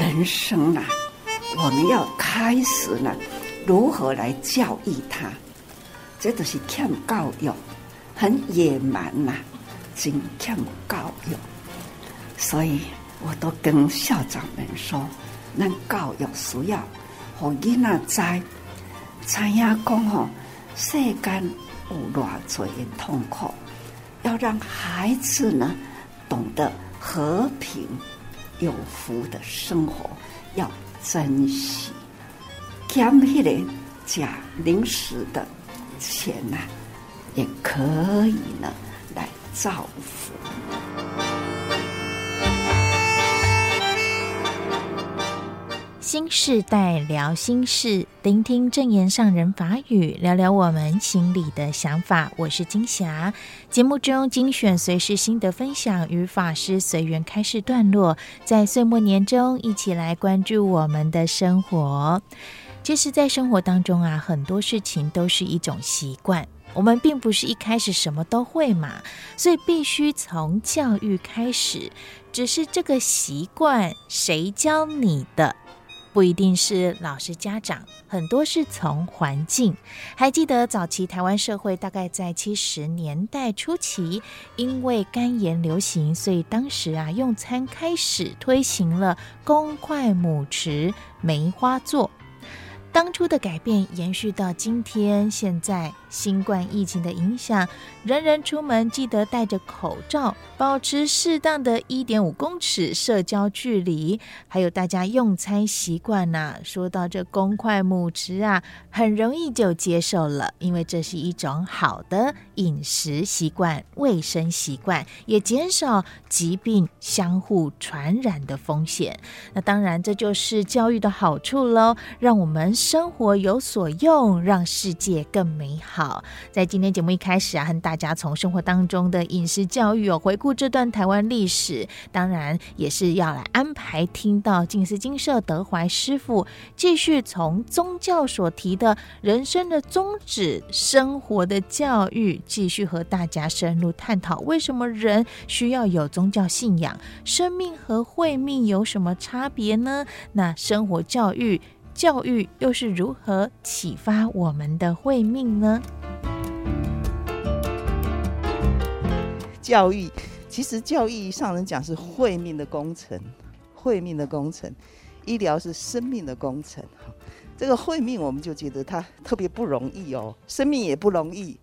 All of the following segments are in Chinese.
人生啊，我们要开始呢，如何来教育他？这都是欠教育，很野蛮呐、啊，真欠教育。所以我都跟校长们说，咱教育需要，和囡仔知，参加讲吼，世间有偌济的痛苦，要让孩子呢懂得和平有福的生活，要珍惜，减迄个假临时的。钱呐、也可以呢，来造福。新世代聊心事，聆听证言上人法语，聊聊我们心里的想法。我是金霞。节目中精选随时心得分享与法师随缘开示段落，在岁末年终，一起来关注我们的生活。其实，在生活当中啊，很多事情都是一种习惯。我们并不是一开始什么都会嘛，所以必须从教育开始。只是这个习惯谁教你的，不一定是老师、家长，很多是从环境。还记得早期台湾社会大概在七十年代初期，因为肝炎流行，所以当时啊，用餐开始推行了公筷母匙梅花座。当初的改变延续到今天，现在新冠疫情的影响，人人出门记得戴着口罩，保持适当的一点五公尺社交距离，还有大家用餐习惯呐、说到这公筷母匙啊，很容易就接受了，因为这是一种好的饮食习惯、卫生习惯，也减少疾病相互传染的风险。那当然，这就是教育的好处喽，让我们。生活有所用，让世界更美好。在今天节目一开始啊，和大家从生活当中的饮食教育哦，回顾这段台湾历史，当然也是要来安排听到静思精舍德怀师傅继续从宗教所提的人生的宗旨、生活的教育，继续和大家深入探讨为什么人需要有宗教信仰，生命和慧命有什么差别呢？那生活教育。教育又是如何启发我们的慧命呢？教育其实教育上人讲是慧命的工程，慧命的工程，医疗是生命的工程。这个慧命我们就觉得它特别不容易哦，生命也不容易。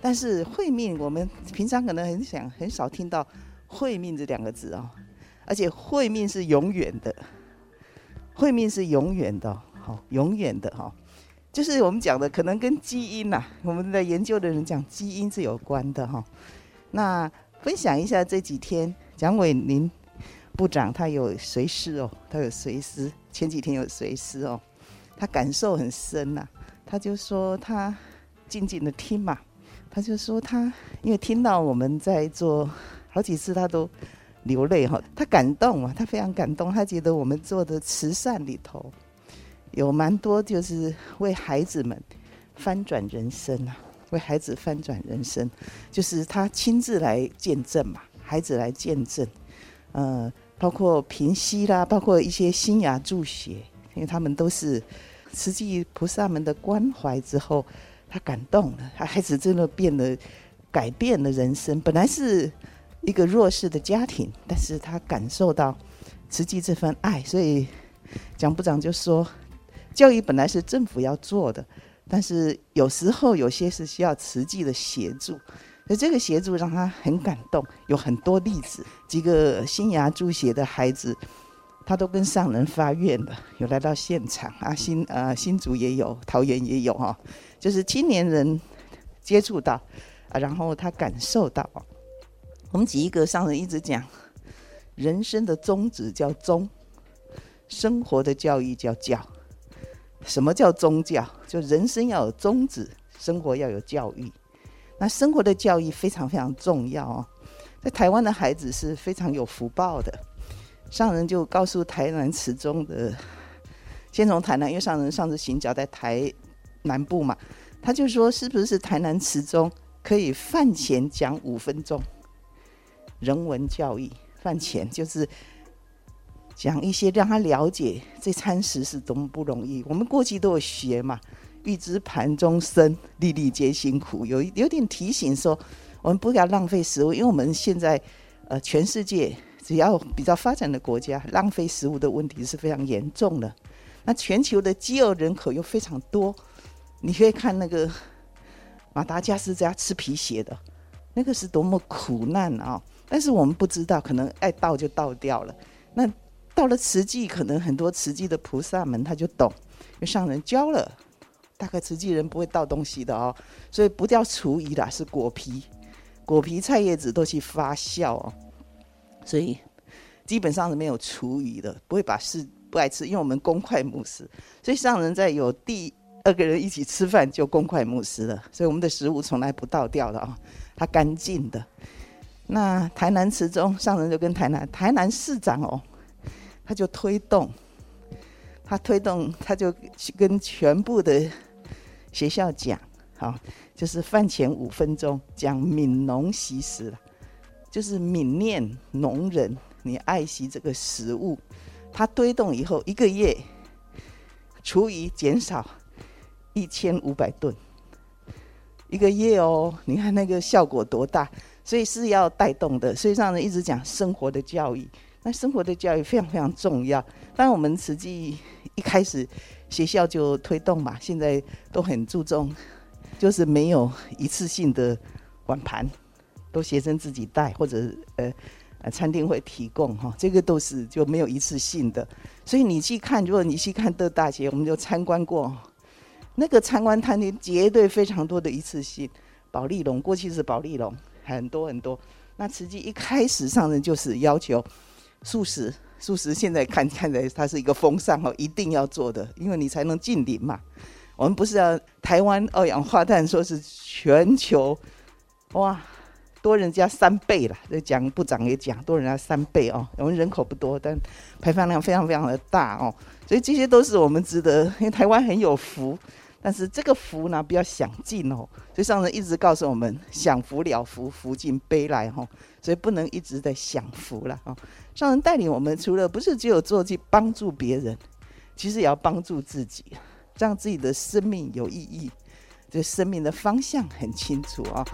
但是慧命我们平常可能很想很少听到慧命这两个字哦，而且慧命是永远的，慧命是永远的。好，永远的哈，就是我们讲的，可能跟基因呐、我们的研究的人讲基因是有关的哈。那分享一下这几天，蒋伟林部长他有随师哦，他有随师，前几天有随师哦，他感受很深呐、他就说他静静的听嘛，他就说他因为听到我们在做好几次，他都流泪哈，他感动啊，他非常感动，他觉得我们做的慈善里头。有蛮多就是为孩子们翻转人生啊，为孩子翻转人生，就是他亲自来见证嘛，孩子来见证，呃，包括平息啦，包括一些新芽助学，因为他们都是慈济菩萨们的关怀之后，他感动了，他孩子真的变得改变了人生。本来是一个弱势的家庭，但是他感受到慈济这份爱，所以蒋部长就说。教育本来是政府要做的，但是有时候有些是需要慈济的协助，所以这个协助让他很感动。有很多例子，几个新芽助学的孩子，他都跟上人发愿了，有来到现场啊，新呃新竹也有，桃园也有哈、哦，就是青年人接触到啊，然后他感受到。我们举一个上人一直讲，人生的宗旨叫宗，生活的教育叫教。什么叫宗教？就人生要有宗旨，生活要有教育。那生活的教育非常非常重要哦。在台湾的孩子是非常有福报的。上人就告诉台南慈中的，先从台南，因为上人上次行脚在台南部嘛，他就说是不是台南慈中可以饭前讲五分钟人文教育？饭前就是讲一些让他了解这餐食是多么不容易。我们过去都有学嘛，“欲知盘中餐，粒粒皆辛苦”，有有点提醒说，我们不要浪费食物，因为我们现在呃，全世界只要比较发展的国家，浪费食物的问题是非常严重的。那全球的饥饿人口又非常多，你可以看那个马达加斯加吃皮鞋的，那个是多么苦难啊！但是我们不知道，可能爱倒就倒掉了。那到了慈济，可能很多慈济的菩萨们他就懂，因为上人教了，大概慈济人不会倒东西的哦，所以不叫厨余啦，是果皮、果皮、菜叶子都去发酵哦，所以基本上是没有厨余的，不会把事。不爱吃，因为我们公筷母食，所以上人在有第二个人一起吃饭就公筷母食了，所以我们的食物从来不倒掉的啊，它干净的。那台南慈中上人就跟台南台南市长哦，他就推动，他推动他就跟全部的学校讲，好，就是饭前五分钟讲悯农习食，就是悯念农人，你爱惜这个食物。他推动以后，一个月厨余减少一千五百吨，一个月哦，你看那个效果多大，所以是要带动的。所以上人一直讲生活的教育，那生活的教育非常非常重要。当然，我们慈济一开始学校就推动嘛，现在都很注重，就是没有一次性的碗盘，都学生自己带或者呃。呃，餐厅会提供哈，这个都是就没有一次性的，所以你去看，如果你去看德大学，我们就参观过，那个参观餐厅绝对非常多的一次性，保丽龙过去是保丽龙，很多很多。那慈济一开始上任就是要求素食，素食现在看看来它是一个风尚哦，一定要做的，因为你才能净零嘛。我们不是要台湾二氧化碳说是全球，哇。多人家三倍了，这讲部长也讲，多人家三倍哦。我们人口不多，但排放量非常非常的大哦。所以这些都是我们值得，因为台湾很有福，但是这个福呢，不要享尽哦。所以上人一直告诉我们，享福了福，福尽悲来哈。所以不能一直在享福了哦。上人带领我们，除了不是只有做去帮助别人，其实也要帮助自己，让自己的生命有意义，这生命的方向很清楚啊。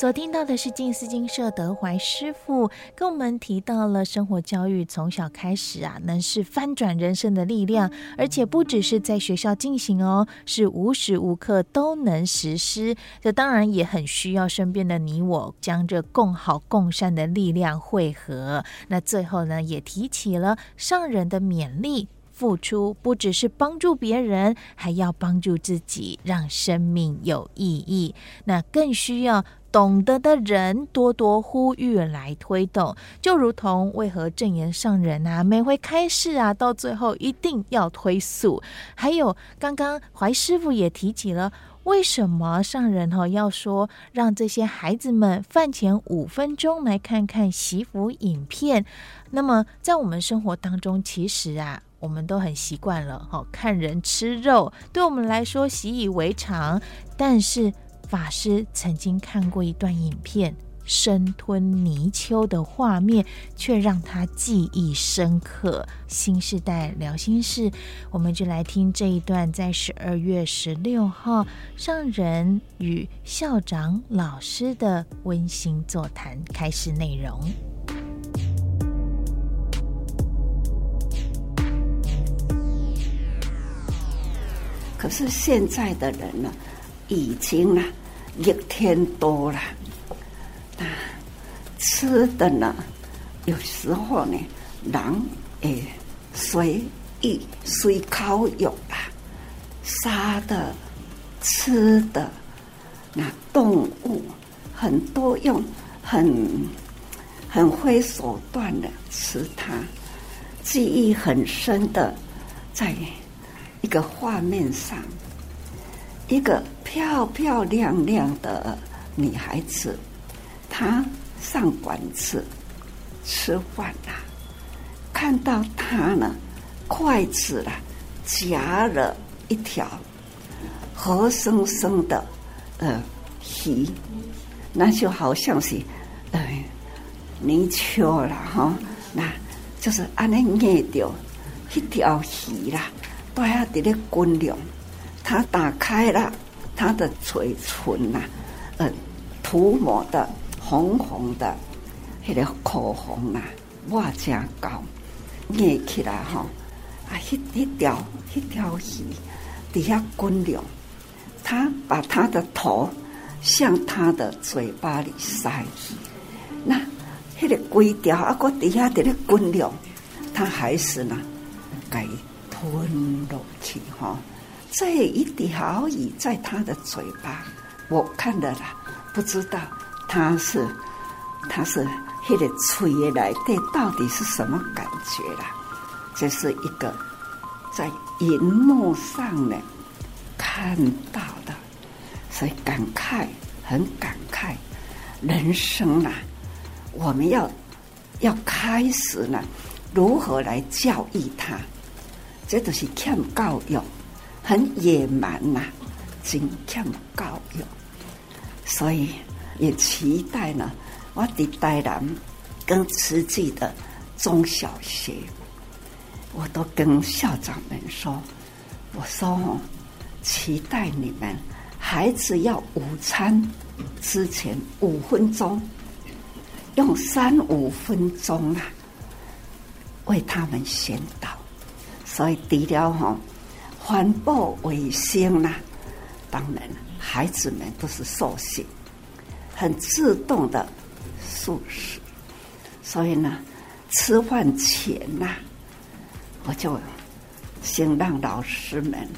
所听到的是静思金舍德怀师傅跟我们提到了生活教育从小开始啊，能是翻转人生的力量，而且不只是在学校进行哦，是无时无刻都能实施。这当然也很需要身边的你我将这共好共善的力量汇合。那最后呢，也提起了上人的勉励，付出不只是帮助别人，还要帮助自己，让生命有意义。那更需要。懂得的人多多呼吁来推动，就如同为何正言上人啊，每回开示啊，到最后一定要推素。还有刚刚怀师傅也提起了，为什么上人哈要说让这些孩子们饭前五分钟来看看惜福影片？那么在我们生活当中，其实啊，我们都很习惯了哈，看人吃肉，对我们来说习以为常，但是。法师曾经看过一段影片，生吞泥鳅的画面，却让他记忆深刻。新时代聊心事，我们就来听这一段，在十二月十六号上人与校长老师的温馨座谈开始内容。可是现在的人呢，已经啊。一天多了，啊，吃的呢，有时候呢，人也随意随口用啊，杀的、吃的，那动物很多用很很会手段的吃它，记忆很深的，在一个画面上。一个漂漂亮亮的女孩子，她上馆子吃饭啦，看到她呢，筷子啦夹了一条活生生的呃鱼，那就好像是呃泥鳅了哈，那就是安尼捏掉一条鱼啦，都要在那滚亮，他打开了他的嘴唇呐，呃，涂抹的红红的，那个口红呐，哇，真高，捏起来哈，啊，一一条一条鱼底下滚亮。他把他的头向他的嘴巴里塞，那那个龟雕啊，搁底下的那滚流，他还是呢，给吞落去哈。这一条鱼在他的嘴巴，我看的啦，不知道他是他是那个吹来的到底是什么感觉啦？这是一个在银幕上呢。看到的，所以感慨，很感慨，人生啊，我们要要开始呢，如何来教育他？这都是欠教育，很野蛮呐、啊，真欠教育。所以也期待呢，我的台南跟慈济的中小学，我都跟校长们说，我说哦。期待你们孩子要午餐之前五分钟，用三五分钟啊，为他们宣导。所以除了哈环保卫生啦，当然孩子们都是受刑，很自动的素食。所以呢，吃饭前呐，我就先让老师们。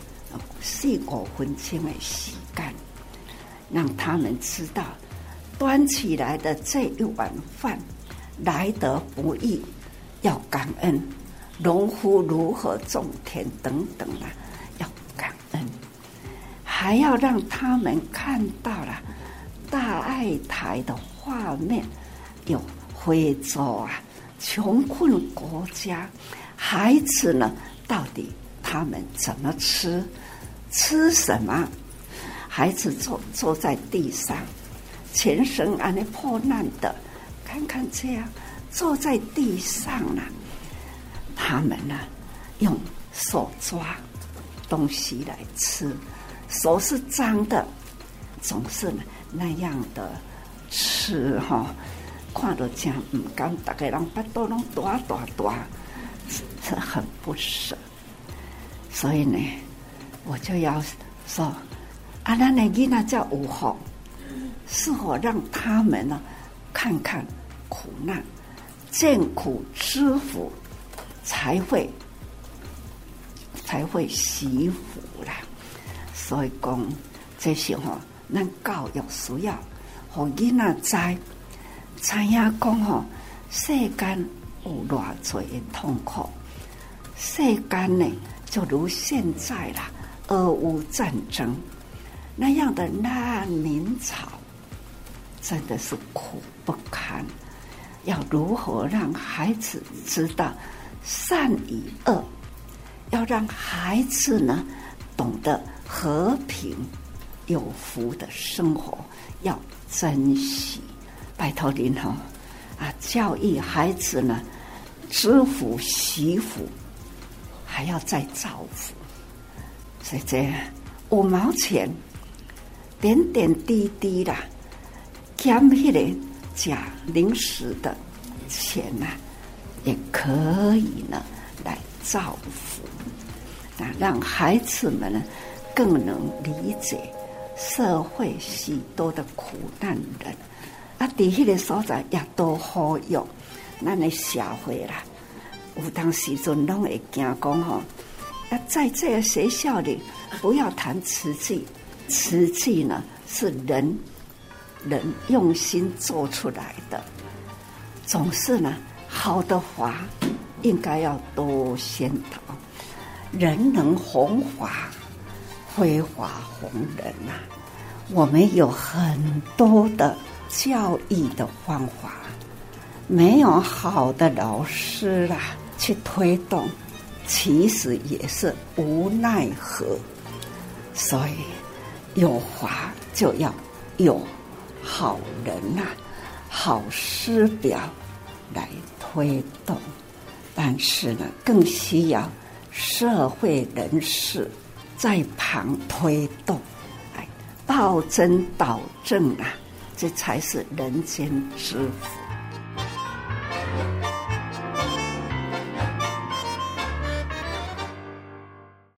四五分钟的时间，让他们知道端起来的这一碗饭来得不易，要感恩农夫如何种田等等啊，要感恩，还要让他们看到了大爱台的画面，有非洲啊穷困国家孩子呢，到底他们怎么吃？吃什么？孩子坐坐在地上，全身啊那破烂的，看看这样坐在地上呢、啊。他们呢，用手抓东西来吃，手是脏的，总是那样的吃哈。看到这样，唔敢大概让巴肚拢大大大，是很不舍。所以呢。我就要说，阿，那那囡那叫五号，是否让他们呢看看苦难，见苦知福，才会才会惜福啦。所以讲这些吼，咱教育需要，和囡仔知，知影讲吼，世间有偌济的痛苦，世间呢就如现在啦。俄乌战争那样的难民潮，真的是苦不堪。要如何让孩子知道善与恶？要让孩子呢懂得和平、有福的生活，要珍惜。拜托您哈啊，教育孩子呢，知福惜福，还要再造福。所以这五毛钱，点点滴滴啦，减起来假零食的钱呐、啊，也可以呢来造福，啊，让孩子们呢更能理解社会许多的苦难人，啊，底下的所在也都好用，那你社会啦，有当时阵拢会惊讲吼。啊在这个学校里，不要谈瓷器，瓷器呢是人人用心做出来的，总是呢好的华应该要多宣导。人能红华，非华红人呐、我们有很多的教育的方法，没有好的老师啦去推动。其实也是无奈何，所以有华就要有好人呐、好师表来推动，但是呢，更需要社会人士在旁推动，哎，道真导正啊，这才是人间之福。